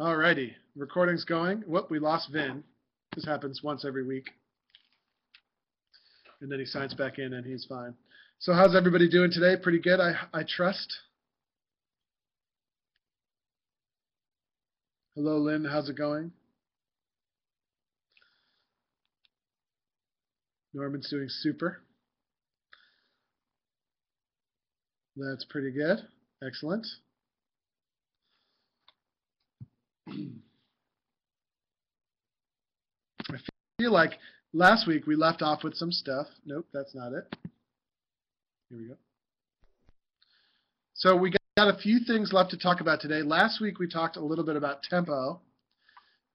Alrighty, recording's going. Whoop, we lost Vin. This happens once every week. And then he signs back in and he's fine. So how's everybody doing today? Pretty good, I, I trust. Hello, Lynn. How's it going? Norman's doing super. That's pretty good. Excellent. I feel like last week we left off with some stuff. Nope, that's not it. Here we go. So we got a few things left to talk about today. Last week we talked a little bit about tempo.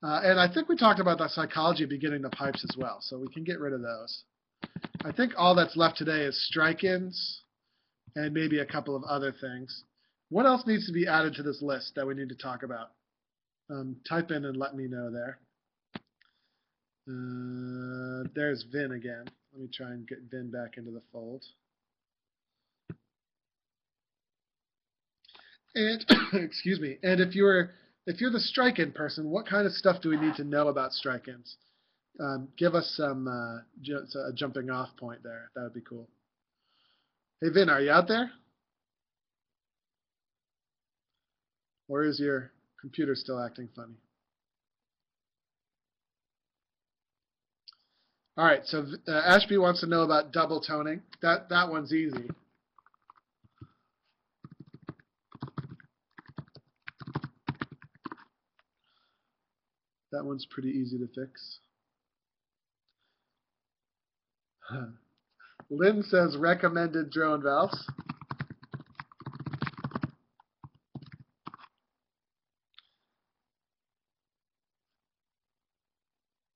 Uh, and I think we talked about the psychology of beginning the pipes as well, so we can get rid of those. I think all that's left today is strike-ins and maybe a couple of other things. What else needs to be added to this list that we need to talk about? Um, type in and let me know there. Uh, there's Vin again. Let me try and get Vin back into the fold. And excuse me. And if you're if you're the strike-in person, what kind of stuff do we need to know about strike-ins? Um, give us some uh, ju a jumping off point there. That would be cool. Hey Vin, are you out there? Where is your computer still acting funny? All right, so uh, Ashby wants to know about double toning. That that one's easy. That one's pretty easy to fix. Lynn says recommended drone valves.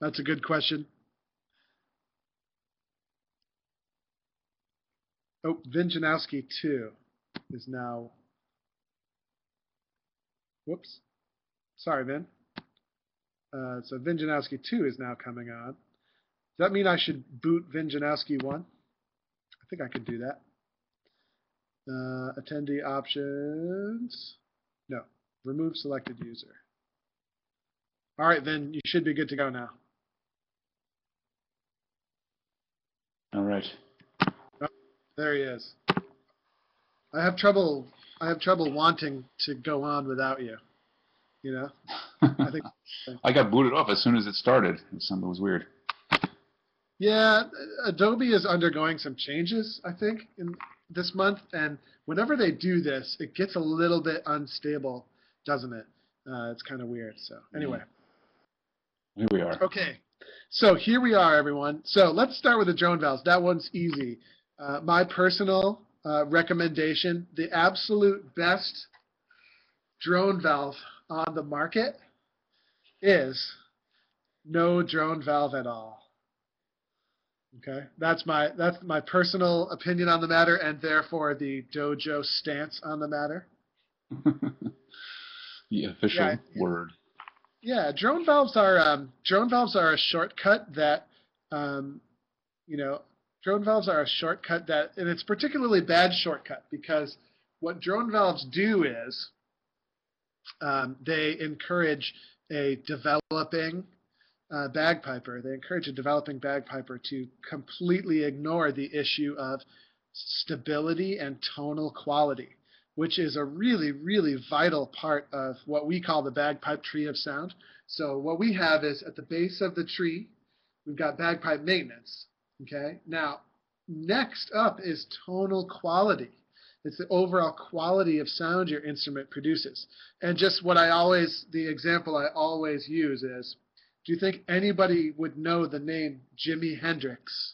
That's a good question. Oh, Vin Janowski 2 is now. Whoops. Sorry, Vin. Uh, so Vin Janowski 2 is now coming on. Does that mean I should boot Vin Janowski 1? I think I could do that. Uh, attendee options. No. Remove selected user. All right, then you should be good to go now. All right. Oh, there he is. I have trouble. I have trouble wanting to go on without you. You know. I think I got booted off as soon as it started. Something was weird. Yeah, Adobe is undergoing some changes, I think, in this month, and whenever they do this, it gets a little bit unstable, doesn't it? Uh, it's kind of weird. So anyway. Here we are. Okay, so here we are, everyone. So let's start with the drone valves. That one's easy. Uh, my personal uh, recommendation, the absolute best drone valve on the market is no drone valve at all. Okay, that's my that's my personal opinion on the matter, and therefore the dojo stance on the matter. the official Yeah, word. Yeah, drone valves are um, drone valves are a shortcut that um, you know drone valves are a shortcut that and it's particularly bad shortcut because what drone valves do is um, they encourage a developing uh, bagpiper. They encourage a developing bagpiper to completely ignore the issue of stability and tonal quality, which is a really, really vital part of what we call the bagpipe tree of sound. So what we have is at the base of the tree, we've got bagpipe maintenance. Okay. Now, next up is tonal quality. It's the overall quality of sound your instrument produces. And just what I always, the example I always use is, do you think anybody would know the name Jimi Hendrix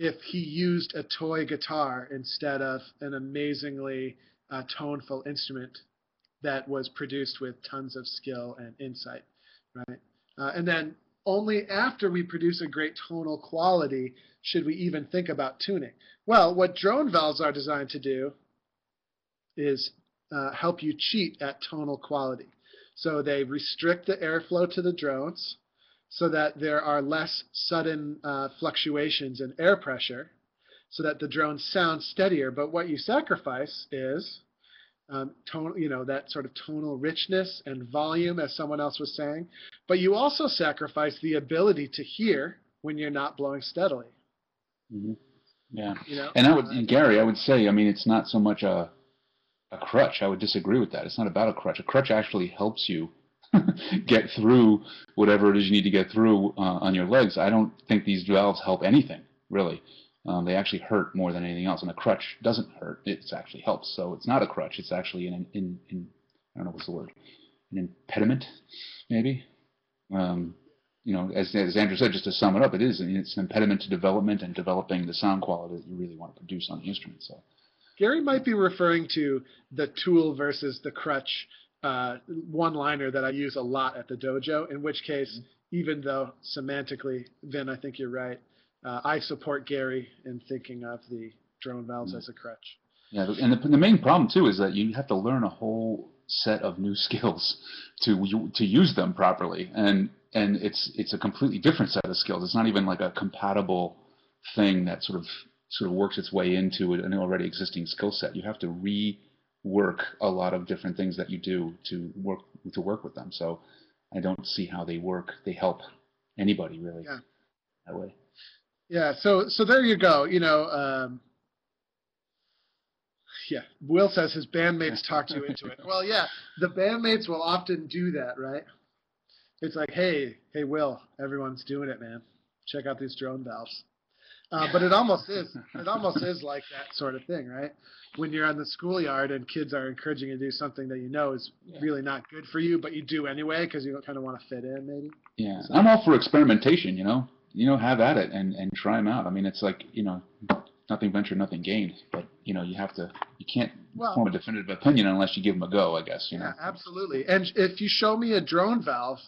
if he used a toy guitar instead of an amazingly uh, toneful instrument that was produced with tons of skill and insight, right? Uh, and then only after we produce a great tonal quality should we even think about tuning. Well, what drone valves are designed to do is uh, help you cheat at tonal quality. So they restrict the airflow to the drones so that there are less sudden uh, fluctuations in air pressure so that the drone sounds steadier. But what you sacrifice is um, tone, you know, that sort of tonal richness and volume, as someone else was saying. But you also sacrifice the ability to hear when you're not blowing steadily. hmm Yeah. You know, And I would, and Gary, I would say, I mean, it's not so much a a crutch. I would disagree with that. It's not about a crutch. A crutch actually helps you get through whatever it is you need to get through uh, on your legs. I don't think these valves help anything really. Um, they actually hurt more than anything else, and a crutch doesn't hurt. It actually helps. So it's not a crutch. It's actually an in, in I don't know what's the word, an impediment, maybe. Um, you know, as, as Andrew said, just to sum it up, it is it's an impediment to development and developing the sound quality that you really want to produce on the instrument. So. Gary might be referring to the tool versus the crutch uh, one-liner that I use a lot at the dojo. In which case, even though semantically, Vin, I think you're right. Uh, I support Gary in thinking of the drone valves Mm. as a crutch. Yeah, and the, the main problem too is that you have to learn a whole set of new skills to to use them properly, and and it's it's a completely different set of skills. It's not even like a compatible thing that sort of sort of works its way into an already existing skill set. You have to rework a lot of different things that you do to work to work with them. So I don't see how they work. They help anybody really Yeah. that way. Yeah, so so there you go. You know, um, yeah. Will says his bandmates talked you into it. Well, yeah, the bandmates will often do that, right? It's like, hey, hey, Will, everyone's doing it, man. Check out these drone valves. Uh, but it almost is. It almost is like that sort of thing, right? When you're on the schoolyard and kids are encouraging you to do something that you know is Yeah. really not good for you, but you do anyway because you kind of want to fit in, maybe. Yeah, So- I'm all for experimentation. You know, you know, have at it and and try them out. I mean, it's like you know, nothing ventured, nothing gained. But you know, you have to, you can't Well- form a definitive opinion unless you give them a go. I guess you know. Yeah, absolutely. And if you show me a drone valve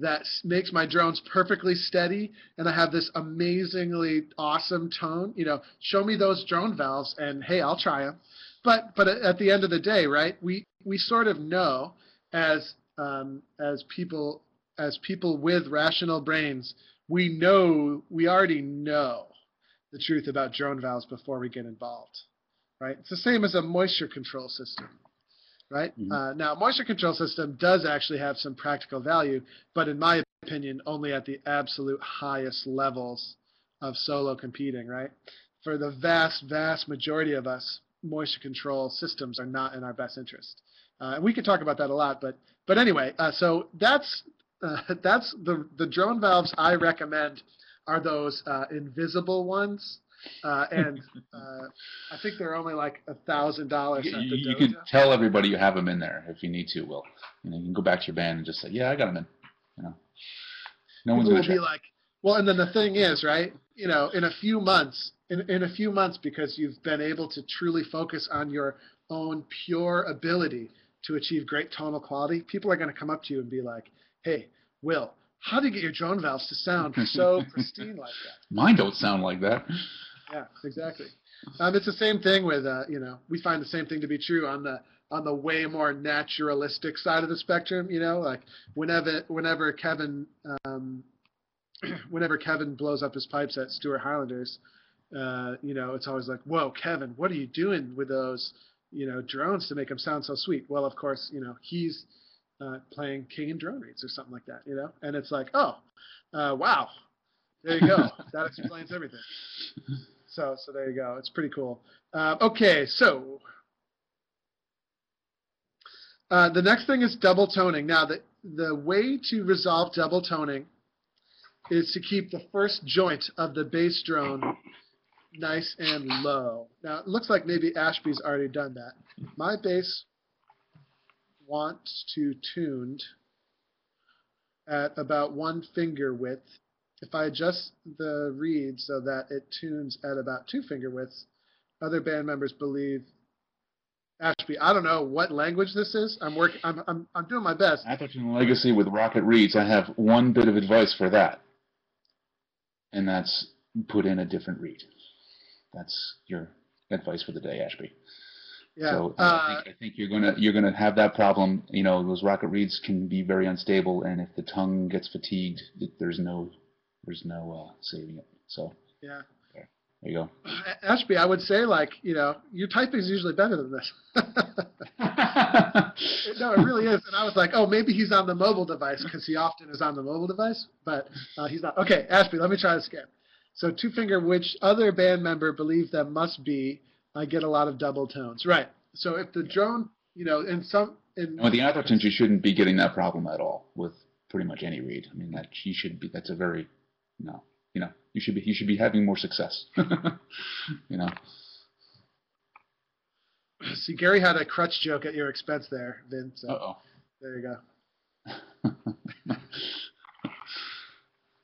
that makes my drones perfectly steady and I have this amazingly awesome tone, you know, show me those drone valves and hey, I'll try them. But but at the end of the day, right? We we sort of know as um, as people as people with rational brains, we know we already know the truth about drone valves before we get involved, right? It's the same as a moisture control system right? Mhm. Uh, now, moisture control system does actually have some practical value, but in my opinion, only at the absolute highest levels of solo competing, right? For the vast, vast majority of us, moisture control systems are not in our best interest. Uh, and we could talk about that a lot, but but anyway, uh, so that's uh, that's the the drone valves I recommend are those uh, invisible ones, uh, and uh, I think they're only like a thousand dollars You, can tell everybody you have them in there if you need to. Will you know? You can go back to your band and just say, "Yeah, I got them in." You know, no one's gonna will be like, well, and then the thing is, right? You know, in a few months, in, in a few months, because you've been able to truly focus on your own pure ability to achieve great tonal quality, people are going to come up to you and be like, hey, Will, how do you get your drone valves to sound so pristine like that? Mine don't sound like that. Yeah, exactly. Um, it's the same thing with, uh, you know, we find the same thing to be true on the on the way more naturalistic side of the spectrum. You know, like whenever whenever Kevin um, whenever Kevin blows up his pipes at Stuart Highlanders, uh, you know, it's always like, whoa, Kevin, what are you doing with those, you know, drones to make them sound so sweet? Well, of course, you know, he's uh, playing King and drone reeds or something like that, you know, and it's like, oh, uh, wow, there you go, that explains everything. So, so there you go. It's pretty cool. Um, okay, so uh, the next thing is double toning. Now, the the way to resolve double toning is to keep the first joint of the bass drone nice and low. Now, it looks like maybe Ashby's already done that. My bass wants to tuned at about one finger width. If I adjust the reed so that it tunes at about two finger widths, other band members believe Ashby, I don't know what language this is. I'm working. I'm I'm I'm doing my best. Atherton Legacy with Rocket Reeds, I have one bit of advice for that. And that's put in a different reed. That's your advice for the day, Ashby. Yeah. So uh, uh, I, think, I think you're gonna you're gonna have that problem. You know, those rocket reeds can be very unstable, and if the tongue gets fatigued, there's no there's no uh, saving it. So yeah. there you go. Ashby, I would say like, you know, your typing is usually better than this. no, it really is. And I was like, oh, maybe he's on the mobile device because he often is on the mobile device, but uh, he's not. Okay, Ashby, let me try this again. So two finger, which other band member believe that must be? I get a lot of double tones. Right. So if the drone, you know, in some in with the Athertons, you shouldn't be getting that problem at all with pretty much any reed. I mean, that you should be. That's a very, no, you know, you should be. You should be having more success. you know. See, Gary had a crutch joke at your expense there, Vince. So Uh oh. there you go.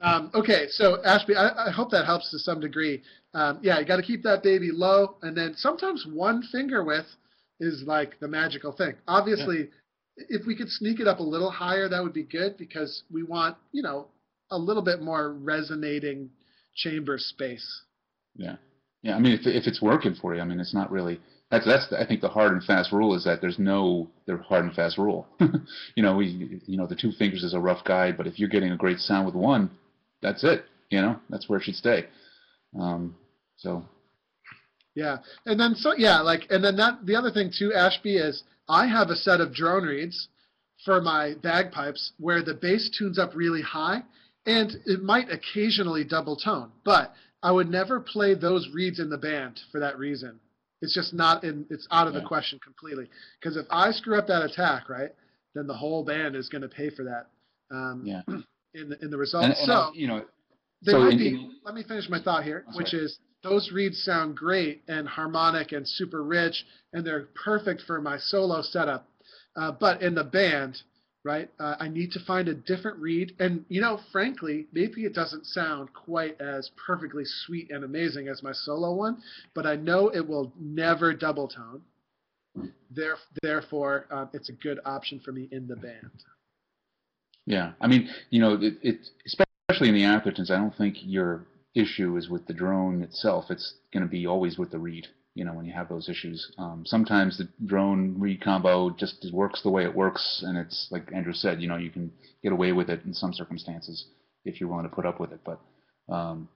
Um, okay, so Ashby, I, I hope that helps to some degree. Um, yeah, you got to keep that baby low, and then sometimes one finger width is like the magical thing. Obviously, if we could sneak it up a little higher, that would be good because we want, you know, a little bit more resonating chamber space. Yeah. Yeah. I mean, if if it's working for you, I mean, it's not really. That's that's the, I think the hard and fast rule is that there's no the hard and fast rule. you know, we you know the two fingers is a rough guide, but if you're getting a great sound with one, that's it. You know, that's where it should stay. Um, so Yeah, and then so yeah, like and then that the other thing too, Ashby is I have a set of drone reeds for my bagpipes where the bass tunes up really high, and it might occasionally double tone, but I would never play those reeds in the band for that reason. It's just not in. It's out of the question completely. Because if I screw up that attack, right, then the whole band is going to pay for that. Um, yeah, In the in the result. and, and so uh, you know, they so might in- be. in- let me finish my thought here, which is those reeds sound great and harmonic and super rich, and they're perfect for my solo setup. Uh, but in the band, right, uh, I need to find a different reed, and you know, frankly, maybe it doesn't sound quite as perfectly sweet and amazing as my solo one, but I know it will never double tone. There, therefore, uh, it's a good option for me in the band. Yeah, I mean, you know, it, it especially in the Athertons, I don't think your issue is with the drone itself. It's going to be always with the reed. You know, when you have those issues, um, sometimes the drone reed combo just works the way it works, and it's like Andrew said. You know, you can get away with it in some circumstances if you're willing to put up with it. But um,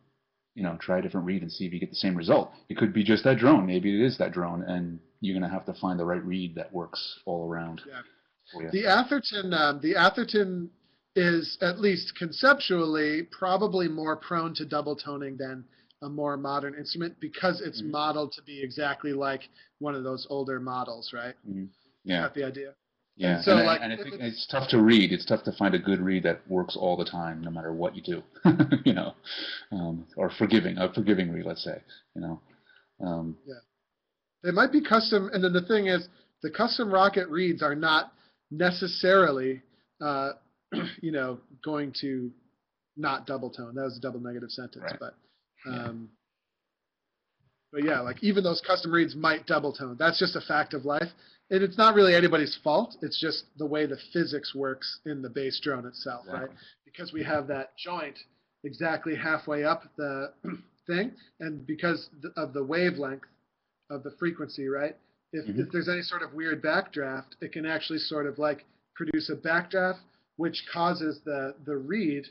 you know, try a different reed and see if you get the same result. It could be just that drone. Maybe it is that drone, and you're going to have to find the right reed that works all around. Yeah. The Atherton, um, the Atherton is at least conceptually probably more prone to double toning than a more modern instrument because it's Mhm. modeled to be exactly like one of those older models, right? Mhm. Is Yeah. that the idea? Yeah, so, and, like, and I think it's- it's tough to read. It's tough to find a good reed that works all the time, no matter what you do. you know, um, or forgiving, a forgiving reed, let's say. You know, um, They might be custom, and then the thing is, the custom rocket reeds are not necessarily, uh, you know, going to not double tone. That was a double negative sentence, Right. but, Yeah. Um, but yeah, like even those custom reeds might double tone. That's just a fact of life, and it's not really anybody's fault. It's just the way the physics works in the bass drone itself, right? Because we have that joint exactly halfway up the thing, and because of the wavelength of the frequency, right? If, Mhm. if there's any sort of weird backdraft, it can actually sort of like produce a backdraft, which causes the the reed,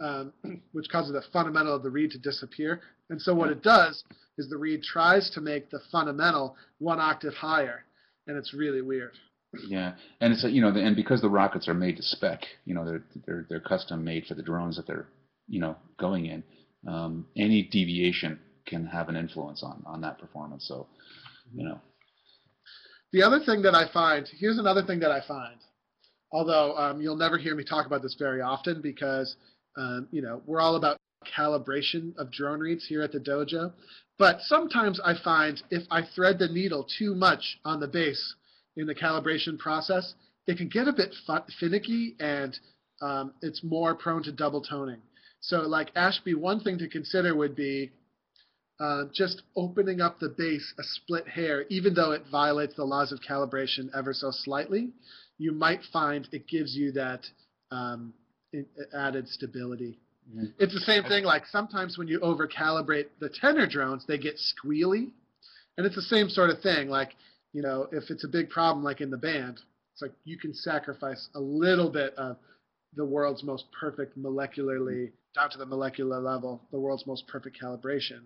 um, which causes the fundamental of the reed to disappear. And so what it does is the reed tries to make the fundamental one octave higher, and it's really weird. yeah, and it's you know, and because the rockets are made to spec, you know, they're they're they're custom made for the drones that they're you know going in. Um, any deviation can have an influence on on that performance. So, you know, The other thing that I find, here's another thing that I find, although um, you'll never hear me talk about this very often because, um, you know, we're all about calibration of drone reeds here at the dojo. But sometimes I find if I thread the needle too much on the bass in the calibration process, it can get a bit finicky and um, it's more prone to double toning. So, like Ashby, one thing to consider would be uh, just opening up the bass a split hair, even though it violates the laws of calibration ever so slightly, you might find it gives you that um, added stability. Mhm. It's the same thing. Like sometimes when you over calibrate the tenor drones, they get squealy, and it's the same sort of thing. Like you know, if it's a big problem, like in the band, it's like you can sacrifice a little bit of the world's most perfect molecularly down to the molecular level, the world's most perfect calibration.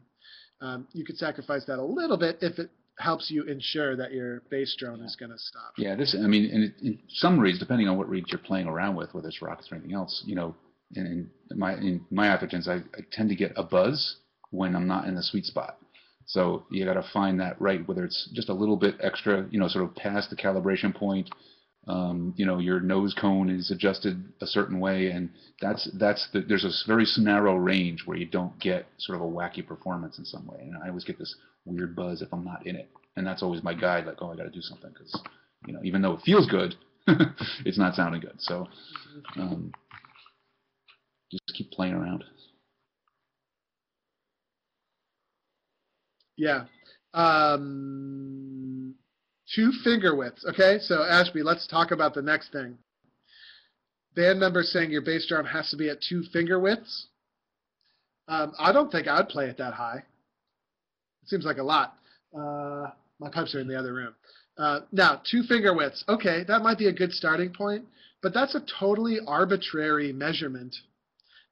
Um, you could sacrifice that a little bit if it helps you ensure that your bass drone is going to stop. Yeah, this, I mean, and in some reeds, depending on what reeds you're playing around with, whether it's rockets or anything else, you know, in, in my in my applications, I, I tend to get a buzz when I'm not in the sweet spot. So you got to find that right, whether it's just a little bit extra, you know, sort of past the calibration point. Um, you know, your nose cone is adjusted a certain way, and that's that's the, there's a very narrow range where you don't get sort of a wacky performance in some way. And I always get this weird buzz if I'm not in it, and that's always my guide. Like, oh, I got to do something because, you know, even though it feels good, it's not sounding good. So, um, just keep playing around. Yeah. Um, two finger widths. Okay, so Ashby, let's talk about the next thing. Band members saying your bass drum has to be at two finger widths. Um, I don't think I'd play it that high. Seems like a lot. Uh, my pipes are in the other room. Uh, now, two finger widths. Okay, that might be a good starting point, but that's a totally arbitrary measurement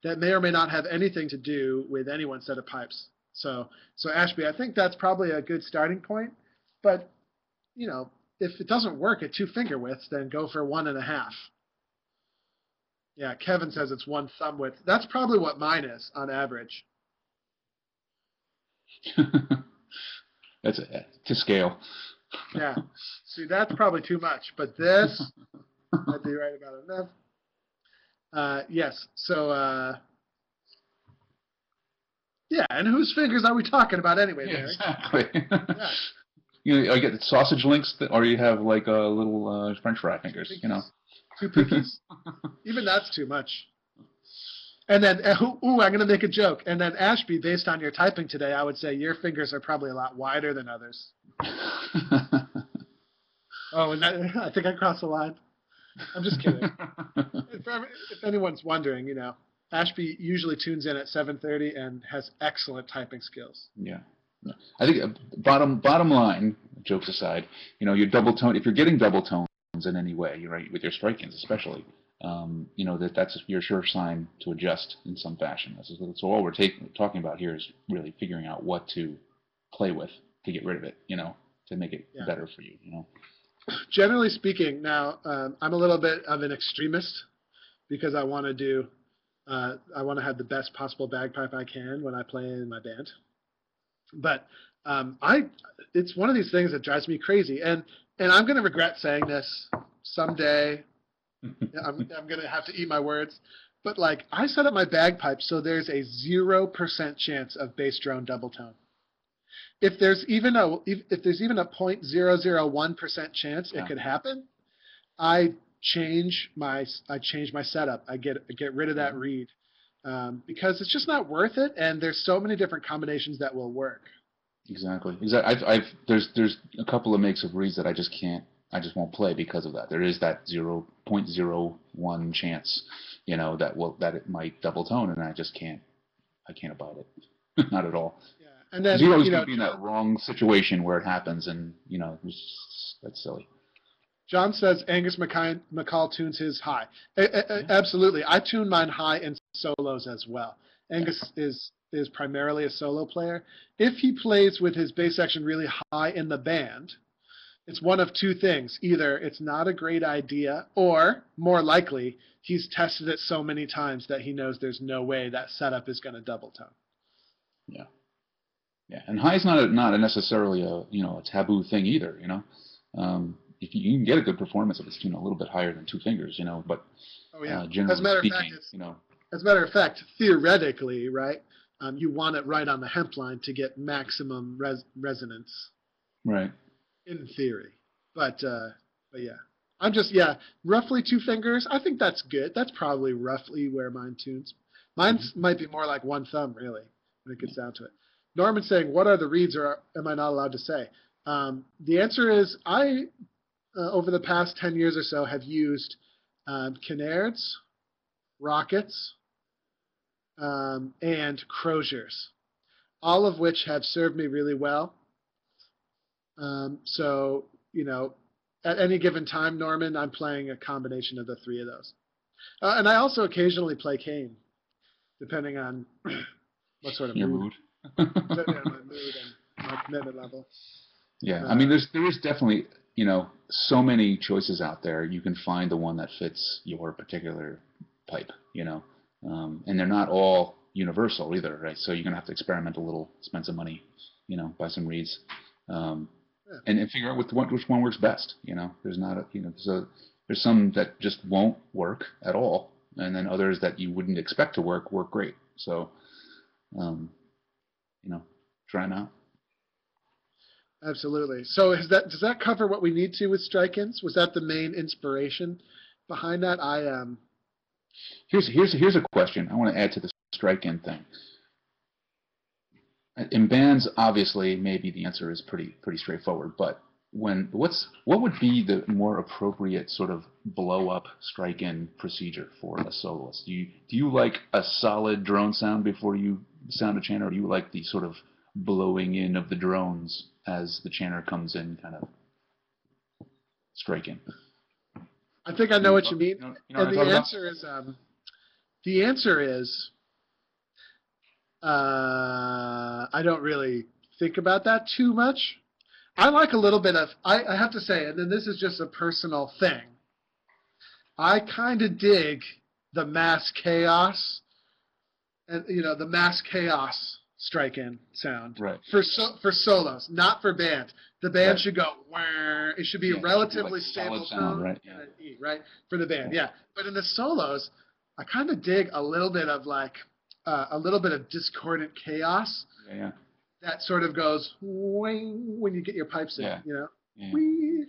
that may or may not have anything to do with any one set of pipes. So, so Ashby, I think that's probably a good starting point. But, you know, if it doesn't work at two finger widths, then go for one and a half. Yeah, Kevin says it's one thumb width. That's probably what mine is on average. That's a, to scale. Yeah. See, that's probably too much, but this might be right about enough. Uh, yes. So, uh, yeah, and whose fingers are we talking about anyway, Yeah, exactly. Yeah. You know, I get sausage links, that, or you have like a little uh, French fry fingers. You know. Two pinkies. Even that's too much. And then, uh, ooh, ooh, I'm going to make a joke. And then Ashby, based on your typing today, I would say your fingers are probably a lot wider than others. Oh, and that, I think I crossed the line. I'm just kidding. if, if anyone's wondering, you know, Ashby usually tunes in at 7:30 and has excellent typing skills. Yeah. Yeah. I think uh, bottom bottom line, jokes aside, you know, your double tone. If you're getting double tones in any way, you're right with your strike-ins especially. Um, you know that that's your sure sign to adjust in some fashion. So all we're taking, talking about here is really figuring out what to play with to get rid of it. You know, to make it Yeah. better for you. You know. Generally speaking, now um, I'm a little bit of an extremist because I want to do, uh, I want to have the best possible bagpipe I can when I play in my band. But um, I, it's one of these things that drives me crazy, and and I'm going to regret saying this someday. I'm, I'm going to have to eat my words. But like, I set up my bagpipe so there's a zero percent chance of bass drone double tone. If there's even a if, if there's even a 0.001 percent chance Yeah. it could happen, I change my I change my setup. I get I get rid of that reed um, because it's just not worth it. And there's so many different combinations that will work. Exactly. Exactly. I've, I've there's there's a couple of makes of reeds that I just can't. I just won't play because of that. There is that zero point zero one chance, you know, that will that it might double tone, and I just can't. I can't abide it. Not at all. Yeah. And then You're always you know, going to be in that wrong situation where it happens, and you know, it's, that's silly. John says Angus McKay, MacColl tunes his high. A- a- a- Yeah. absolutely, I tune mine high in solos as well. Angus is is primarily a solo player. If he plays with his bass section really high in the band, it's one of two things: either it's not a great idea, or more likely, he's tested it so many times that he knows there's no way that setup is going to double tone. Yeah, Yeah. and high's not a, not a necessarily a you know a taboo thing either. You know, um, if you, you can get a good performance if it's tuned a little bit higher than two fingers. You know, but Oh yeah. uh, as a generally matter of speaking, fact, you know, As a matter of fact, theoretically, right, um, you want it right on the hemp line to get maximum res- resonance right. In theory. But uh, but yeah, I'm just yeah, roughly two fingers. I think that's good. That's probably roughly where mine tunes. Mine Mm-hmm. might be more like one thumb really when it gets down to it. Norman's saying, what are the reeds, or am I not allowed to say? Um, the answer is I, uh, over the past ten years or so, have used um, Kinnairds, Rockets, um, and Croziers, all of which have served me really well. Um, so, you know, at any given time, Norman, I'm playing a combination of the three of those. Uh, and I also occasionally play Kane, depending on what sort of Your mood, mood. depending on my mood and my commitment level. Yeah, I Uh, mean, there's there is definitely you know so many choices out there. You can find the one that fits your particular pipe, you know, um, and they're not all universal either, right? So you're gonna have to experiment a little, spend some money, you know, buy some reeds, um, Yeah. and, and figure out which one which one works best. You know, there's not a you know there's a there's some that just won't work at all, and then others that you wouldn't expect to work work great. So, um, you know, try them out. Absolutely. So is that does that cover what we need to with strike-ins? Was that the main inspiration behind that? I um Here's here's here's a question I want to add to the strike-in thing. In bands, obviously, maybe the answer is pretty pretty straightforward. But when what's what would be the more appropriate sort of blow-up strike-in procedure for a soloist? Do you do you like a solid drone sound before you sound a chanter, or do you like the sort of blowing in of the drones as the chanter comes in, kind of striking? I think I know what you mean. You know, you know and the talking about? answer is um the answer is uh I don't really think about that too much. I like a little bit of I, I have to say, and then this is just a personal thing. I kind of dig the mass chaos and you know the mass chaos strike in sound Right. for so, for solos, not for band. The band Right. should go. "Wah." It should be Yeah, a it should be relatively like stable sound, tone right, yeah. E, right for the band. Yeah, but in the solos, I kind of dig a little bit of like uh, a little bit of discordant chaos Yeah, yeah, that sort of goes "Wing" when you get your pipes in. Yeah. You know, yeah.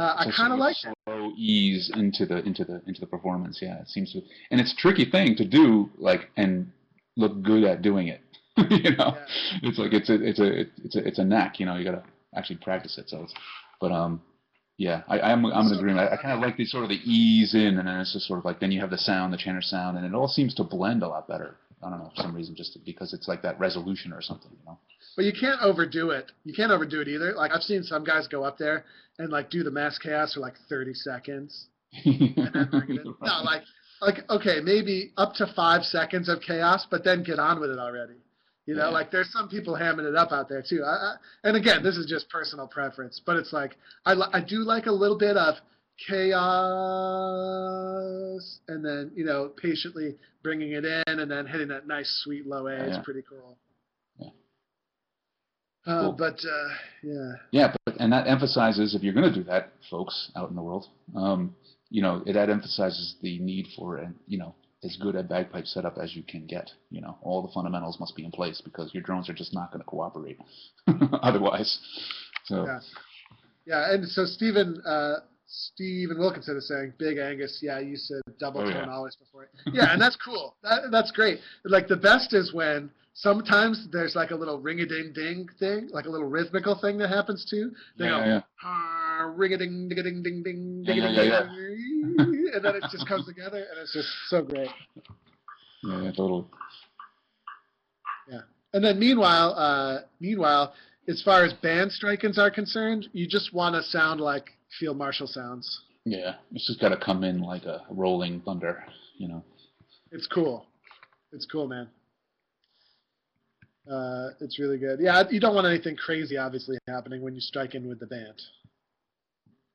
Uh, I kind of like slow ease into the into the into the performance. Yeah, it seems to, and it's a tricky thing to do, like and look good at doing it. you know, it's like it's a it's a it's a it's a knack. You know, you gotta actually practice it. So, it's, but um, yeah, I, I'm I'm in So- agreement. I, I kind of like the sort of the ease in, and then it's just sort of like then you have the sound, the chanter sound, and it all seems to blend a lot better. I don't know for some reason, just because it's like that resolution or something. You know. But you can't overdo it. You can't overdo it either. Like I've seen some guys go up there and like do the mass chaos for like 30 seconds. And then bring it in. No, like like okay, maybe up to five seconds of chaos, but then get on with it already. You know, Yeah. like there's some people hamming it up out there too. I, I, and again, this is just personal preference, but it's like I I do like a little bit of chaos, and then you know patiently bringing it in, and then hitting that nice sweet low A. Yeah, It's yeah. pretty cool. Yeah. Uh, Cool. But uh, yeah. Yeah, but and that emphasizes if you're going to do that, folks out in the world, um, you know, it, that emphasizes the need for and you know as good a bagpipe setup as you can get. You know, all the fundamentals must be in place because your drones are just not going to cooperate otherwise. So Yeah. Yeah, and so Stephen uh, Stephen Wilkinson is saying, "Big Angus, yeah, you said double Oh, tone yeah. always before it." Yeah, and that's cool. That, that's great. Like the best is when sometimes there's like a little ring a ding ding thing, like a little rhythmical thing that happens too. They yeah, go yeah, ah, ring a ding ding ding ding ding ding yeah, ding, yeah, ding. and then it just comes together, and it's just so great. yeah, yeah. And then meanwhile, uh, meanwhile, as far as band strike-ins are concerned, you just want to sound like Field Marshal sounds. Yeah, it's just got to come in like a rolling thunder. You know. It's cool. It's cool, man. Uh, it's really good. Yeah, you don't want anything crazy, obviously, happening when you strike in with the band.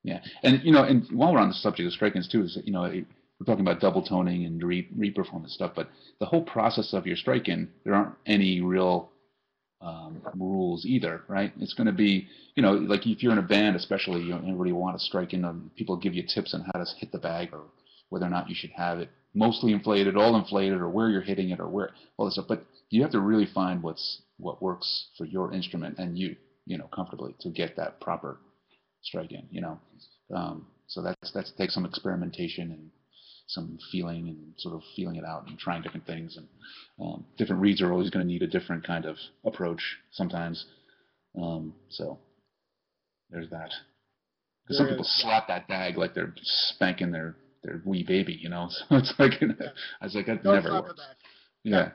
Yeah, and you know, and while we're on the subject of strike-ins too, is you know, we're talking about double toning and re reperformance stuff, but the whole process of your strike-in, there aren't any real um, rules either, right? It's going to be, you know, like if you're in a band, especially, you know, everybody want to strike in. People give you tips on how to hit the bag or whether or not you should have it mostly inflated, all inflated, or where you're hitting it, or where all this stuff. But you have to really find what's what works for your instrument and you, you know, comfortably to get that proper strike in, you know. Um, so that's that's takes some experimentation and some feeling and sort of feeling it out and trying different things. And um, different reeds are always going to need a different kind of approach sometimes. Um, so there's that. Because some people slap that bag like they're spanking their their wee baby, you know. So it's like Yeah. I was like that Don't never works. back. Yeah.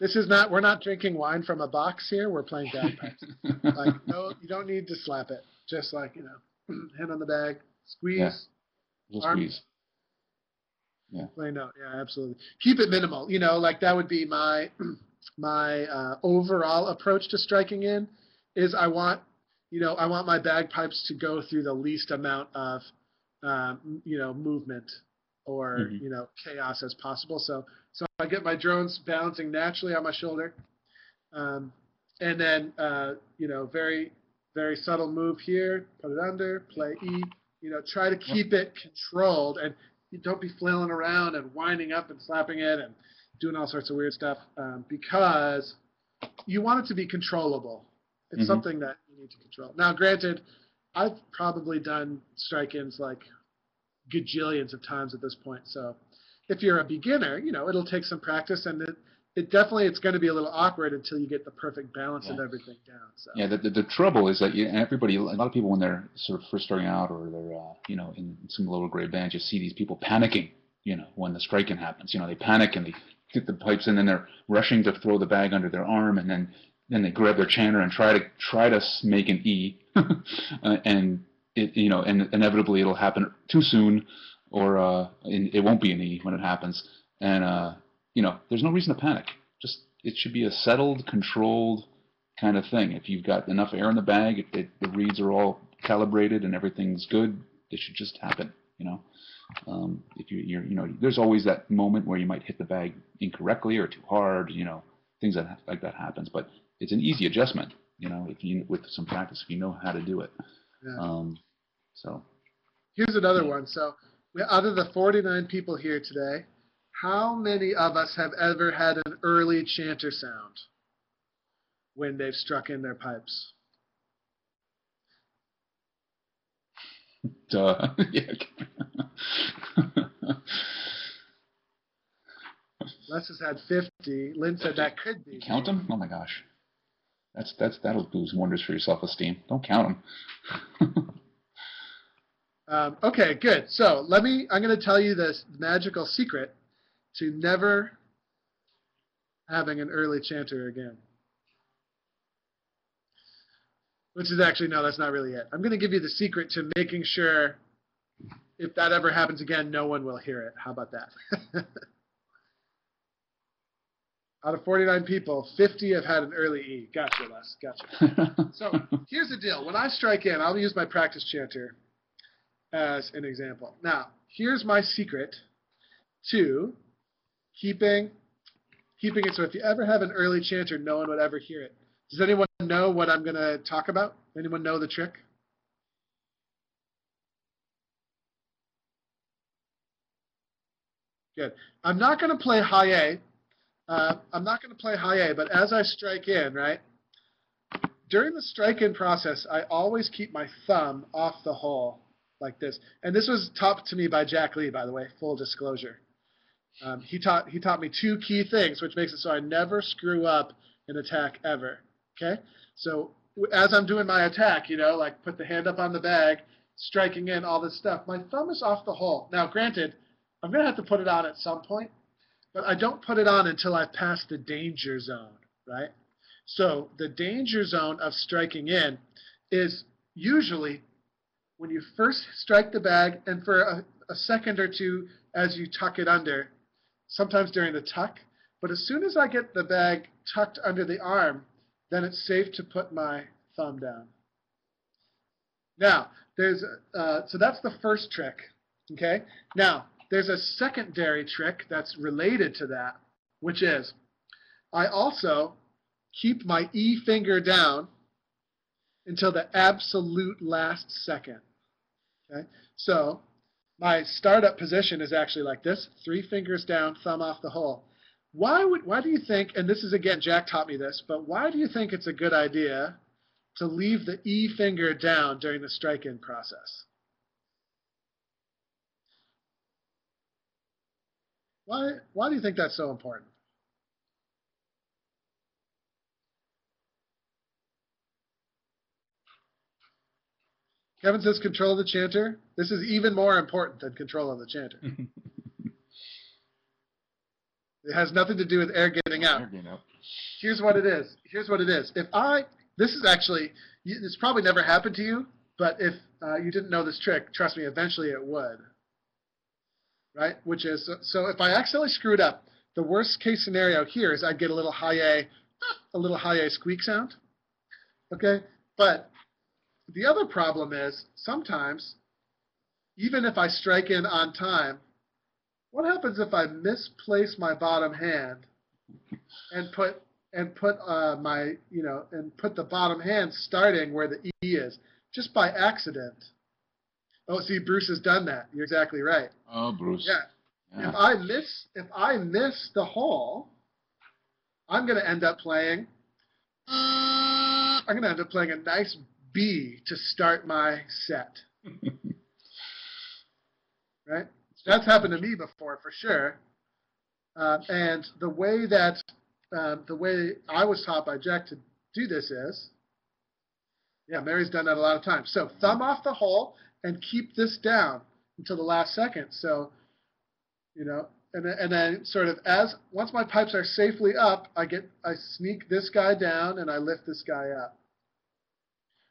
This is not. We're not drinking wine from a box here. We're playing bagpipes. like no, you don't need to slap it. Just like you know, hand on the bag, squeeze, Yeah. Just arm- squeeze. Play note. Yeah, absolutely. Keep it minimal. You know, like that would be my my uh, overall approach to striking in. Is I want you know, I want my bagpipes to go through the least amount of, um, you know, movement or Mhm. you know chaos as possible. So so I get my drones balancing naturally on my shoulder, um, and then uh, you know very very subtle move here, put it under, play E. You know, try to keep it controlled and you don't be flailing around and winding up and slapping it and doing all sorts of weird stuff um, because you want it to be controllable. It's Mhm. something that you need to control. Now, granted, I've probably done strike-ins like gajillions of times at this point. So if you're a beginner, you know, it'll take some practice and it, it definitely it's going to be a little awkward until you get the perfect balance of everything down. So Yeah, the, the, the trouble is that you, everybody, a lot of people when they're sort of first starting out or they're, uh, you know, in some lower grade bands, you see these people panicking, you know, when the striking happens. You know, they panic and they get the pipes and then they're rushing to throw the bag under their arm and then, then they grab their chanter and try to, try to make an E. Uh, and it, you know, and inevitably it'll happen too soon or, uh, it won't be an E when it happens. And, uh, you know, there's no reason to panic. Just, it should be a settled, controlled, kind of thing. If you've got enough air in the bag, if it, the reeds are all calibrated and everything's good, it should just happen. You know, um, if you you're, you know, there's always that moment where you might hit the bag incorrectly or too hard. You know, things that like that happens. But it's an easy adjustment. You know, if you with some practice, if you know how to do it. yeah. Um, so here's another one. So out of the 49 people here today, how many of us have ever had an early chanter sound when they've struck in their pipes? duh. Les has had 50. Lynn said that could be. count them? Oh my gosh. That's that's that'll do wonders for your self-esteem. Don't count them. Um, okay, good. So let me. I'm going to tell you this magical secret to never having an early chanter again. Which is actually no, that's not really it. I'm going to give you the secret to making sure if that ever happens again, no one will hear it. How about that? Out of 49 people, 50 have had an early E. Gotcha, Les. Gotcha. So here's the deal. When I strike in, I'll use my practice chanter as an example. Now, here's my secret to keeping keeping it so if you ever have an early chanter, no one would ever hear it. Does anyone know what I'm going to talk about? Anyone know the trick? Good. I'm not going to play high A. Uh, I'm not going to play high A, but as I strike in, right, during the strike-in process, I always keep my thumb off the hole like this. And this was taught to me by Jack Lee, by the way, full disclosure. Um, he taught he taught me two key things, which makes it so I never screw up an attack ever. Okay, so as I'm doing my attack, you know, like put the hand up on the bag, striking in all this stuff, my thumb is off the hole. Now, granted, I'm gonna have to put it on at some point, but I don't put it on until I've passed the danger zone, right? So the danger zone of striking in is usually when you first strike the bag and for a, a second or two as you tuck it under, sometimes during the tuck. But as soon as I get the bag tucked under the arm, then it's safe to put my thumb down. Now, there's uh, so that's the first trick. Okay. Now, there's a secondary trick that's related to that, which is I also keep my E finger down until the absolute last second. Okay, so my startup position is actually like this: three fingers down, thumb off the hole. Why would? Why do you think? And this is again, Jack taught me this, but why do you think it's a good idea to leave the E finger down during the strike-in process? Why? Why do you think that's so important? Kevin says control the chanter. This is even more important than control of the chanter. It has nothing to do with air getting out. Here's what it is. Here's what it is. If I, this is actually, this probably never happened to you, but if uh, you didn't know this trick, trust me, eventually it would. Right? Which is, so if I accidentally screwed up, the worst case scenario here is I'd get a little high A, a little high A squeak sound. Okay? But the other problem is sometimes, even if I strike in on time, what happens if I misplace my bottom hand and put and put uh, my you know and put the bottom hand starting where the E is just by accident? Oh, see, Bruce has done that. You're exactly right. Oh, Bruce. Yeah. Yeah. If I miss if I miss the hole, I'm going to end up playing. I'm going to end up playing a nice B to start my set. right? That's happened to me before for sure. Uh, and the way that um, the way I was taught by Jack to do this is, yeah, Mary's done that a lot of times. So thumb off the hole and keep this down until the last second. So, you know, and and then sort of as once my pipes are safely up, I get I sneak this guy down and I lift this guy up.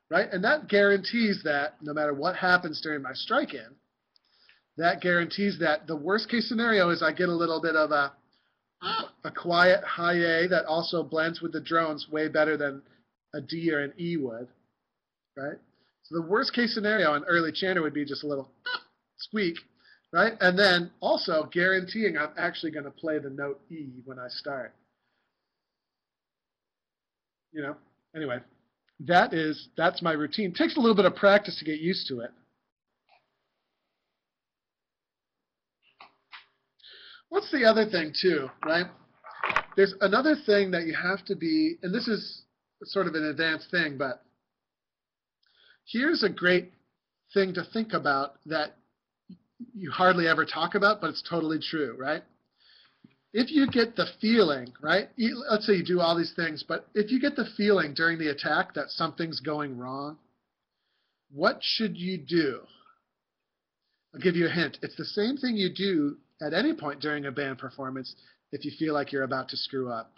Right? And that guarantees that no matter what happens during my strike in, that guarantees that the worst case scenario is I get a little bit of a a quiet high A that also blends with the drones way better than a D or an E would. Right? So the worst case scenario in early chanter would be just a little squeak, right? And then also guaranteeing I'm actually going to play the note E when I start. You know, anyway, that is that's my routine. takes a little bit of practice to get used to it. What's the other thing too, right? There's another thing that you have to be, and this is sort of an advanced thing, but here's a great thing to think about that you hardly ever talk about, but it's totally true, right? If you get the feeling, right? Let's say you do all these things, but if you get the feeling during the attack that something's going wrong, what should you do? I'll give you a hint. It's the same thing you do at any point during a band performance if you feel like you're about to screw up.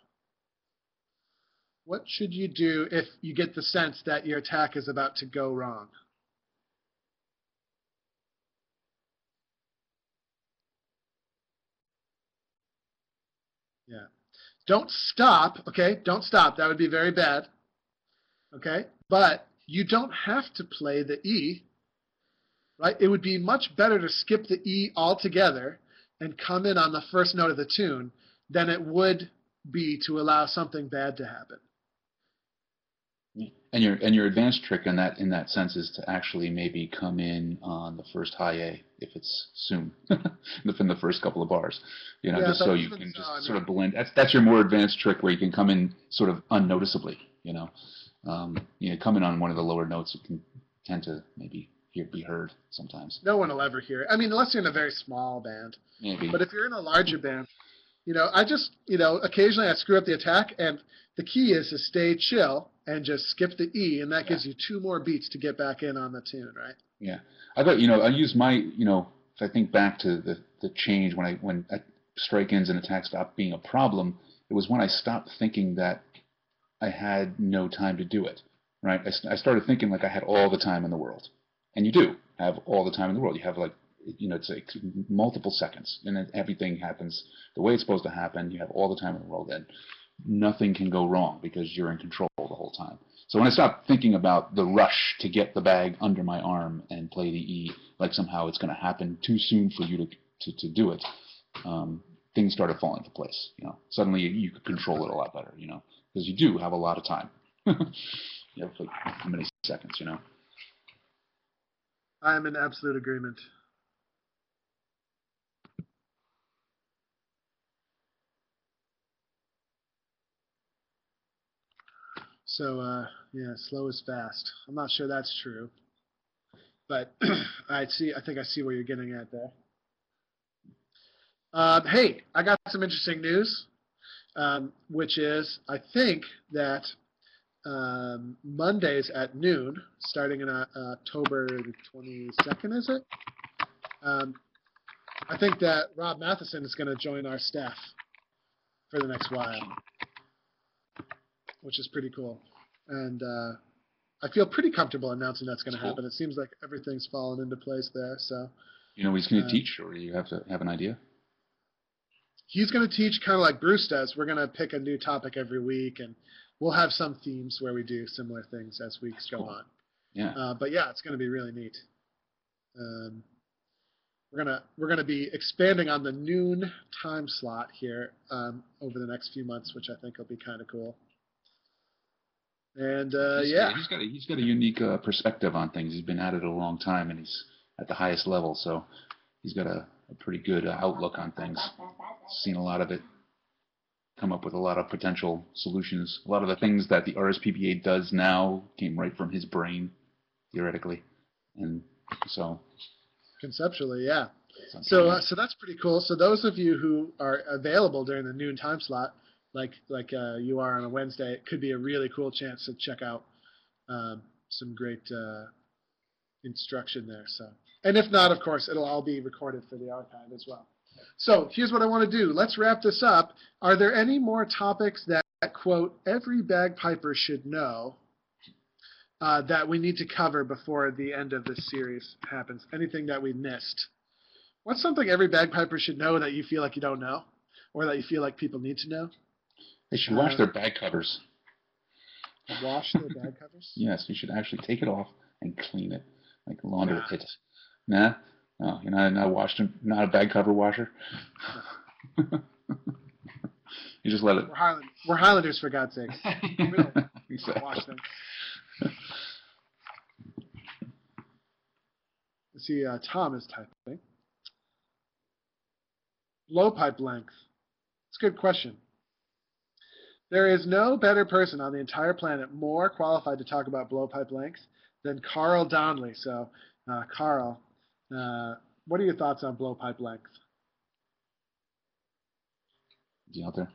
What should you do if you get the sense that your attack is about to go wrong? Yeah. Don't stop, okay? Don't stop. That would be very bad. Okay? But you don't have to play the E, right? It would be much better to skip the E altogether and come in on the first note of the tune than it would be to allow something bad to happen. And your and your advanced trick in that in that sense is to actually maybe come in on the first high A if it's soon, within the first couple of bars, you know, Yeah, just so you can so, just I sort of blend. That's that's your more advanced trick where you can come in sort of unnoticeably, you know, um, you know, come in on one of the lower notes, you can tend to maybe hear be heard sometimes, No one will ever hear it. I mean, unless you're in a very small band. maybe. But if you're in a larger band, you know, I just, you know, occasionally I screw up the attack, and the key is to stay chill and just skip the E, and that gives you two more beats to get back in on the tune, right? Yeah, I got you know I use my you know if I think back to the the change when I when uh, strike-ins and attack stopped being a problem, it was when I stopped thinking that I had no time to do it. Right, I, I started thinking like I had all the time in the world, and you do have all the time in the world. You have like you know it's like multiple seconds, and then everything happens the way it's supposed to happen. You have all the time in the world, and nothing can go wrong because you're in control the whole time. So when I stopped thinking about the rush to get the bag under my arm and play the E, like somehow it's going to happen too soon for you to to, to do it, um, things started falling into place. You know, suddenly you, you could control it a lot better. You know, because you do have a lot of time. you have like how many seconds? You know. I'm in absolute agreement. So, uh, yeah, slow is fast. I'm not sure that's true, but I see. I think I see where you're getting at there. Um, hey, I got some interesting news, um, which is I think that um, Mondays at noon, starting in uh, October the 22nd, is it? Um, I think that Rob Mathieson is going to join our staff for the next while, which is pretty cool. And uh, I feel pretty comfortable announcing that's going to Cool. happen. It seems like everything's fallen into place there. So You know he's going to Uh, teach, or you have to have an idea. he's going to teach kind of like Bruce does. We're going to pick a new topic every week, and we'll have some themes where we do similar things as weeks go Cool. on. Yeah. Uh, but yeah, it's going to be really neat. Um, we're gonna we're gonna be expanding on the noon time slot here um, over the next few months, which I think will be kind of cool. And uh, He's- yeah, he's got a, he's got a unique uh, perspective on things. He's been at it a long time, and he's at the highest level, so he's got a, a pretty good uh, outlook on things. Seen a lot of it. Come up with a lot of potential solutions. A lot of the things that the RSPBA does now came right from his brain, theoretically, and so. conceptually, yeah. So, uh, so that's pretty cool. So those of you who are available during the noon time slot, like like uh, you are on a Wednesday, it could be a really cool chance to check out um, some great uh, instruction there. So, and if not, of course, it'll all be recorded for the archive as well. So here's what I want to do. Let's wrap this up. Are there any more topics that quote every bagpiper should know uh, that we need to cover before the end of this series happens? Anything that we missed? What's something every bagpiper should know that you feel like you don't know, or that you feel like people need to know? They should wash uh, their bag covers. Wash their bag covers. Yes, you should actually take it off and clean it, like Nah. pit. Nah, no, you're not not washed, not a bag cover washer. you just let it. We're, Highland, we're Highlanders, for God's sake. don't exactly. Wash them. Let's see, uh, Tom is typing. Blowpipe length. It's a good question. There is no better person on the entire planet more qualified to talk about blowpipe length than Carl Donnelly. So, uh, Carl, uh, what are your thoughts on blowpipe length? Is he out there?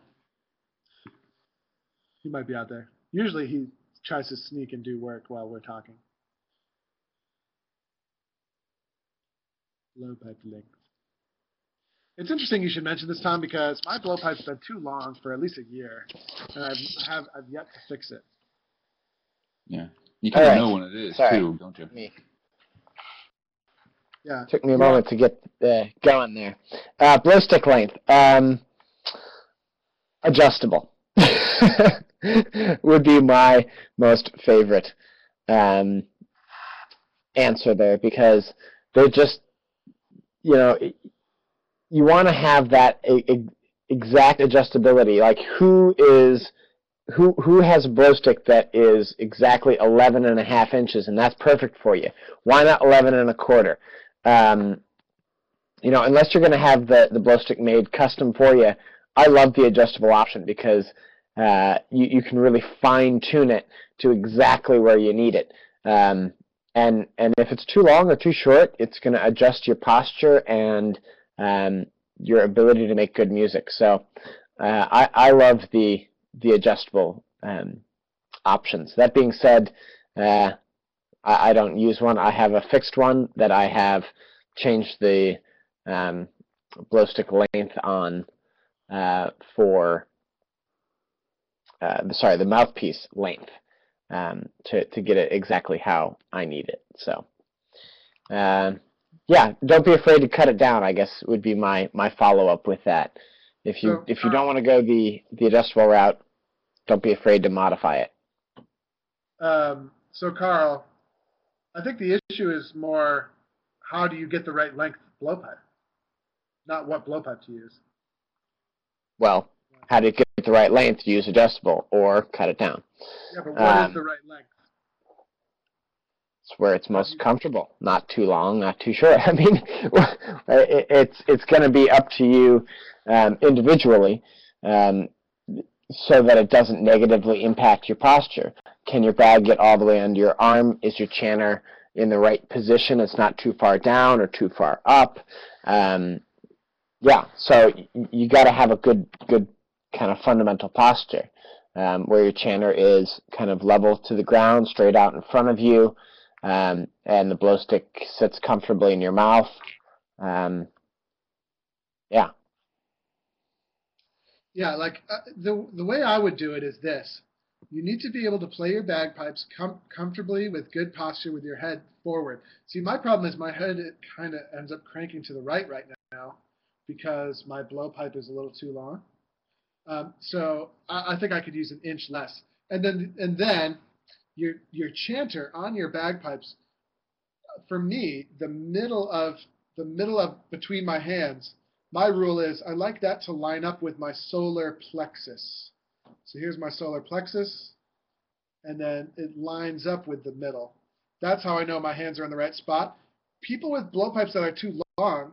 He might be out there. Usually he tries to sneak and do work while we're talking. Blowpipe length. It's interesting you should mention this, Tom, because my blowpipe's been too long for at least a year, and I've have I've yet to fix it. Yeah. You kind of All right. know when it is Sorry. too, don't you? Me. Yeah. Took me a moment to get uh, going there. Uh, blow stick length. Um, adjustable would be my most favorite um, answer there because they're just, you know, you want to have that exact adjustability. Like who is who who has a blow stick that is exactly 11 and a half inches and that's perfect for you why not 11 and a quarter um, you know unless you're going to have the the blow stick made custom for you i love the adjustable option because uh, you, you can really fine tune it to exactly where you need it um, and and if it's too long or too short it's going to adjust your posture and um, your ability to make good music so uh, I, I love the the adjustable um, options. That being said, uh, I, I don't use one. I have a fixed one that I have changed the um, blow stick length on uh, for uh, the, sorry the mouthpiece length um, to to get it exactly how I need it. So. Uh, yeah, don't be afraid to cut it down. I guess would be my my follow up with that. If you if you uh, don't want to go the the adjustable route, don't be afraid to modify it. Um, so Carl, I think the issue is more how do you get the right length blowpipe, not what blowpipe to use. Well, how to get the right length, use adjustable or cut it down. Yeah, but what is Um, the right length? It's where it's most comfortable. Not too long, not too short. I mean, it's it's going to be up to you um, individually, um, so that it doesn't negatively impact your posture. Can your bag get all the way under your arm? Is your chanter in the right position? It's not too far down or too far up. Um, yeah, so you got to have a good good kind of fundamental posture. Um, where your chanter is kind of level to the ground, straight out in front of you, um, and the blow stick sits comfortably in your mouth. Um, yeah, Yeah, like uh, the the way I would do it is this: you need to be able to play your bagpipes com- comfortably with good posture with your head forward. See, my problem is my head kind of ends up cranking to the right right now because my blowpipe is a little too long. Um, so I, I think I could use an inch less, and then and then your your chanter on your bagpipes. For me, the middle of the middle of between my hands. My rule is I like that to line up with my solar plexus. So here's my solar plexus, and then it lines up with the middle. That's how I know my hands are in the right spot. People with blowpipes that are too long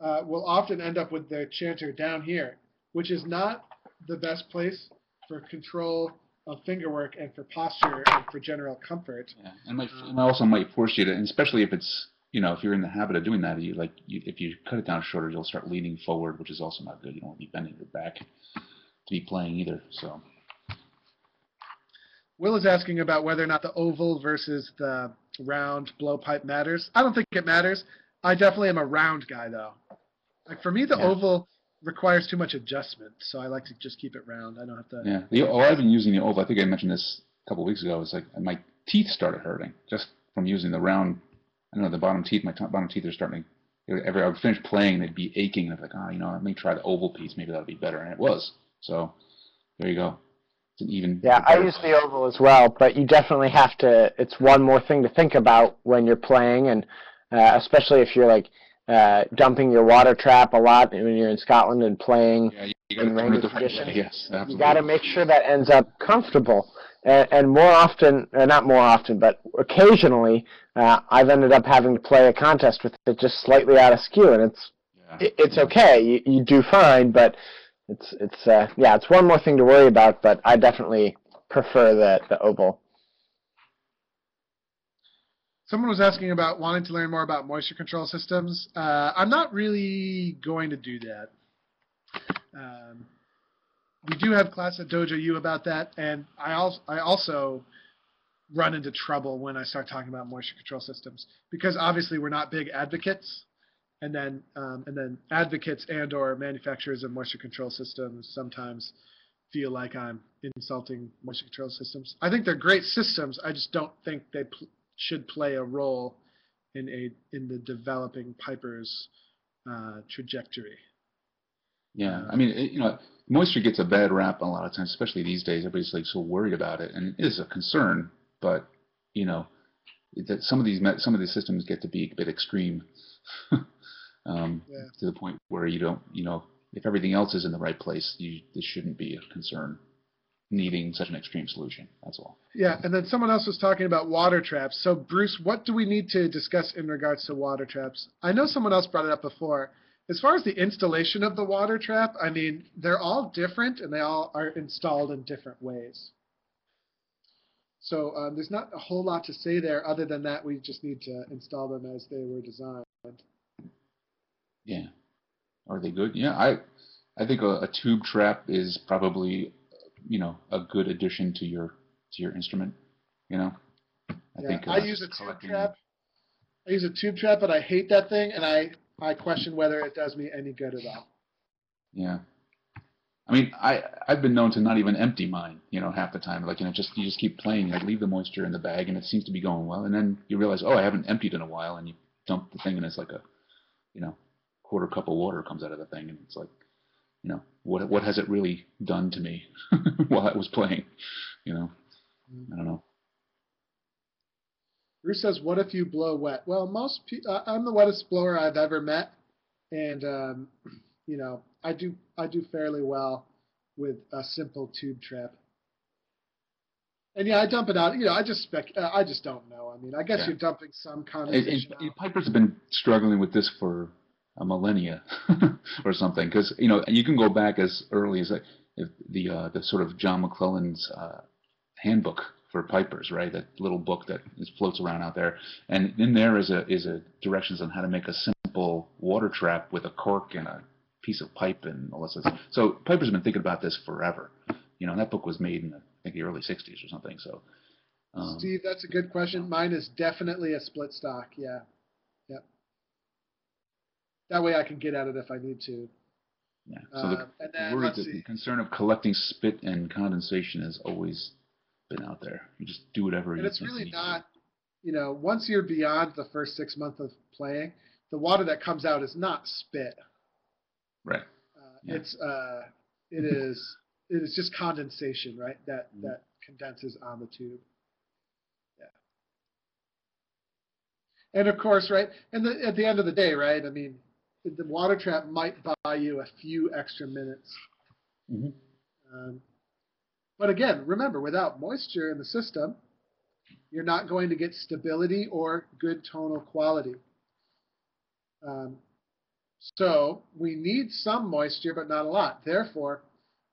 uh, will often end up with their chanter down here, which is not the best place for control of finger work and for posture and for general comfort. Yeah, and might and also might force you to, especially if it's you know if you're in the habit of doing that, you like you, if you cut it down shorter, you'll start leaning forward, which is also not good. You don't want to be bending your back to be playing either. So Will is asking about whether or not the oval versus the round blowpipe matters. I don't think it matters. I definitely am a round guy though. Like for me, the Yeah. oval requires too much adjustment, so I like to just keep it round. I don't have to. yeah, the oh, I've been using the oval. I think I mentioned this a couple weeks ago. It's like my teeth started hurting just from using the round. I don't know the bottom teeth. My top, bottom teeth are starting. Every I would finish playing, they'd be aching, and I'd be like, oh, you know, let me try the oval piece. Maybe that'll be better, and it was. So there you go. It's an even. Yeah, I use the oval as well, but you definitely have to. It's one more thing to think about when you're playing, and uh, especially if you're like uh, dumping your water trap a lot when you're in Scotland and playing. Yeah, you, you in rainy it right conditions, way. Yes, absolutely. You got to make sure that ends up comfortable. And, and more often, uh, not more often, but occasionally, uh, I've ended up having to play a contest with it just slightly out of skew, and it's Yeah. it, it's okay. You, you do fine, but it's it's uh, yeah, it's one more thing to worry about. But I definitely prefer the the oval. Someone was asking about wanting to learn more about moisture control systems. Uh, I'm not really going to do that. Um, we do have class at Dojo U about that, and I also I also run into trouble when I start talking about moisture control systems because obviously we're not big advocates, and then um, and then advocates and or manufacturers of moisture control systems sometimes feel like I'm insulting moisture control systems. I think they're great systems. I just don't think they pl- should play a role in a in the developing Piper's uh, trajectory. Yeah, I mean, it, you know, moisture gets a bad rap a lot of times, especially these days. Everybody's like so worried about it, and it is a concern. But you know, that some of these some of these systems get to be a bit extreme, um, Yeah. to the point where you don't, you know, if everything else is in the right place, you, this shouldn't be a concern. Needing such an extreme solution. That's all. Yeah, and then someone else was talking about water traps. So Bruce, what do we need to discuss in regards to water traps? I know someone else brought it up before. As far as the installation of the water trap, I mean, they're all different and they all are installed in different ways. So um, there's not a whole lot to say there other than that we just need to install them as they were designed. Yeah. Are they good? Yeah, I I think a, a tube trap is probably you know a good addition to your to your instrument. You know, I yeah, think I uh, use a tube trap. I use a tube trap, but I hate that thing, and I I question whether it does me any good at all. Yeah. I mean, I I've been known to not even empty mine. You know, half the time, like you know, just you just keep playing, like leave the moisture in the bag, and it seems to be going well, and then you realize, oh, I haven't emptied in a while, and you dump the thing, and it's like a, you know, quarter cup of water comes out of the thing, and it's like, you know, what what has it really done to me while I was playing? You know, mm-hmm. I don't know. Bruce says, "What if you blow wet?" Well, most pe- uh, I'm the wettest blower I've ever met, and um, you know I do I do fairly well with a simple tube trap. And yeah, I dump it out. You know, I just spec. Uh, I just don't know. I mean, I guess Yeah. you're dumping some And, condensation. and. Pipers have been struggling with this for a millennia or something, because you know, you can go back as early as like, if the uh, the sort of John MacLellan's uh, handbook for pipers, right? That little book that is, floats around out there, and in there is a is a directions on how to make a simple water trap with a cork and a piece of pipe and all this. stuff. So pipers have been thinking about this forever. You know, and that book was made in the, I think the early '60s or something. So. Um, Steve, that's a good question. Mine is definitely a split stock. Yeah, yep. That way I can get at it if I need to. Yeah. So the, and then worry, the, concern of collecting spit and condensation is always been out there. You just do whatever. And it's really not, you know, once you're beyond the first six months of playing, the water that comes out is not spit. Right. Uh, yeah. It's uh, it is it is just condensation, right? That mm-hmm. that condenses on the tube. Yeah. And of course, right? And the, at the end of the day, right? I mean, the water trap might buy you a few extra minutes. Mm-hmm. Um, but again, remember, without moisture in the system, you're not going to get stability or good tonal quality. Um, so we need some moisture, but not a lot. Therefore,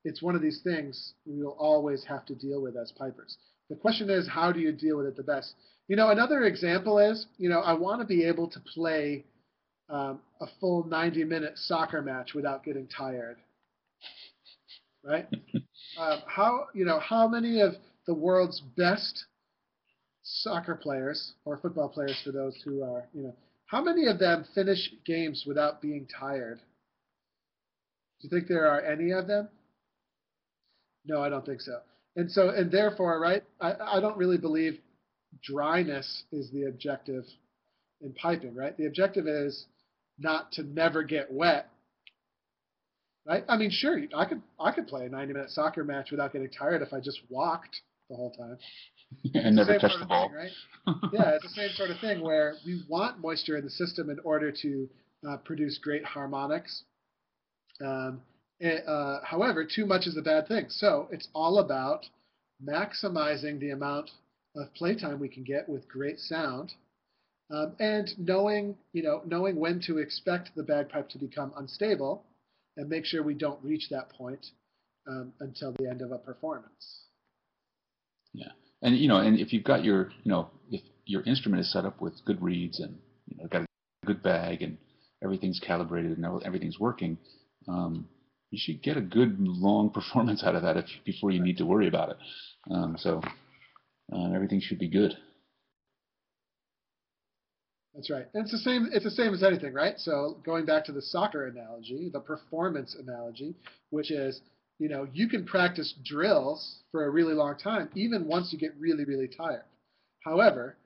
it's one of these things we will always have to deal with as pipers. The question is, how do you deal with it the best? You know, another example is, you know, I want to be able to play um, a full 90-minute soccer match without getting tired, right? um, how, you know, how many of the world's best soccer players or football players for those who are, you know, how many of them finish games without being tired? Do you think there are any of them? No, I don't think so. And so, and therefore, right, I, I don't really believe dryness is the objective in piping, right? The objective is not to never get wet, right? I mean, sure, I could I could play a 90-minute soccer match without getting tired if I just walked the whole time. and never touched the ball. thing, right? yeah, it's the same sort of thing where we want moisture in the system in order to uh, produce great harmonics. Um, eh, uh, however, too much is a bad thing. So it's all about maximizing the amount of playtime we can get with great sound, um, and knowing, you know, knowing when to expect the bagpipe to become unstable, and make sure we don't reach that point um, until the end of a performance. Yeah, and you know, and if you've got your, you know, if your instrument is set up with good reeds and you know got a good bag and everything's calibrated and everything's working, um, you should get a good long performance out of that if, before you need to worry about it. Um, so uh, everything should be good. That's right. And it's the same. It's the same as anything, right? So going back to the soccer analogy, the performance analogy, which is, you know, you can practice drills for a really long time, even once you get really, really tired. However,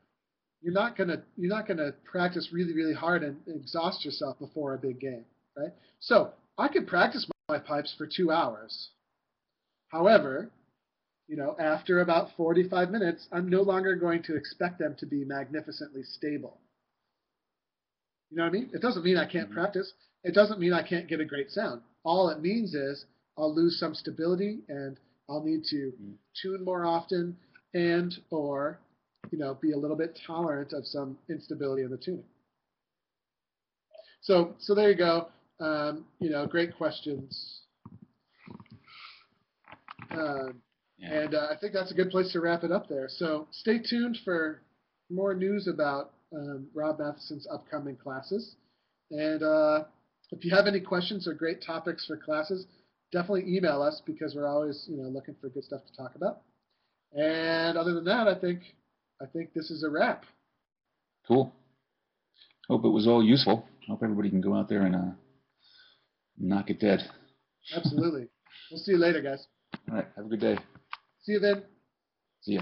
you're not gonna you're not gonna practice really, really hard and exhaust yourself before a big game, right? So I could practice my pipes for two hours. However, you know, after about 45 minutes, I'm no longer going to expect them to be magnificently stable. You know what I mean? It doesn't mean I can't Mhm. practice. It doesn't mean I can't get a great sound. All it means is I'll lose some stability and I'll need to Mhm. tune more often and or you know be a little bit tolerant of some instability in the tuning. So so there you go. Um, you know, great questions. Um, Yeah. and uh, I think that's a good place to wrap it up there. So stay tuned for more news about um, Rob Mathieson's upcoming classes. And uh, if you have any questions or great topics for classes, definitely email us because we're always you know looking for good stuff to talk about. And other than that, I think I think this is a wrap. Cool. Hope it was all useful. Hope everybody can go out there and uh, knock it dead. Absolutely. we'll see you later, guys. All right. Have a good day. See you then. See ya.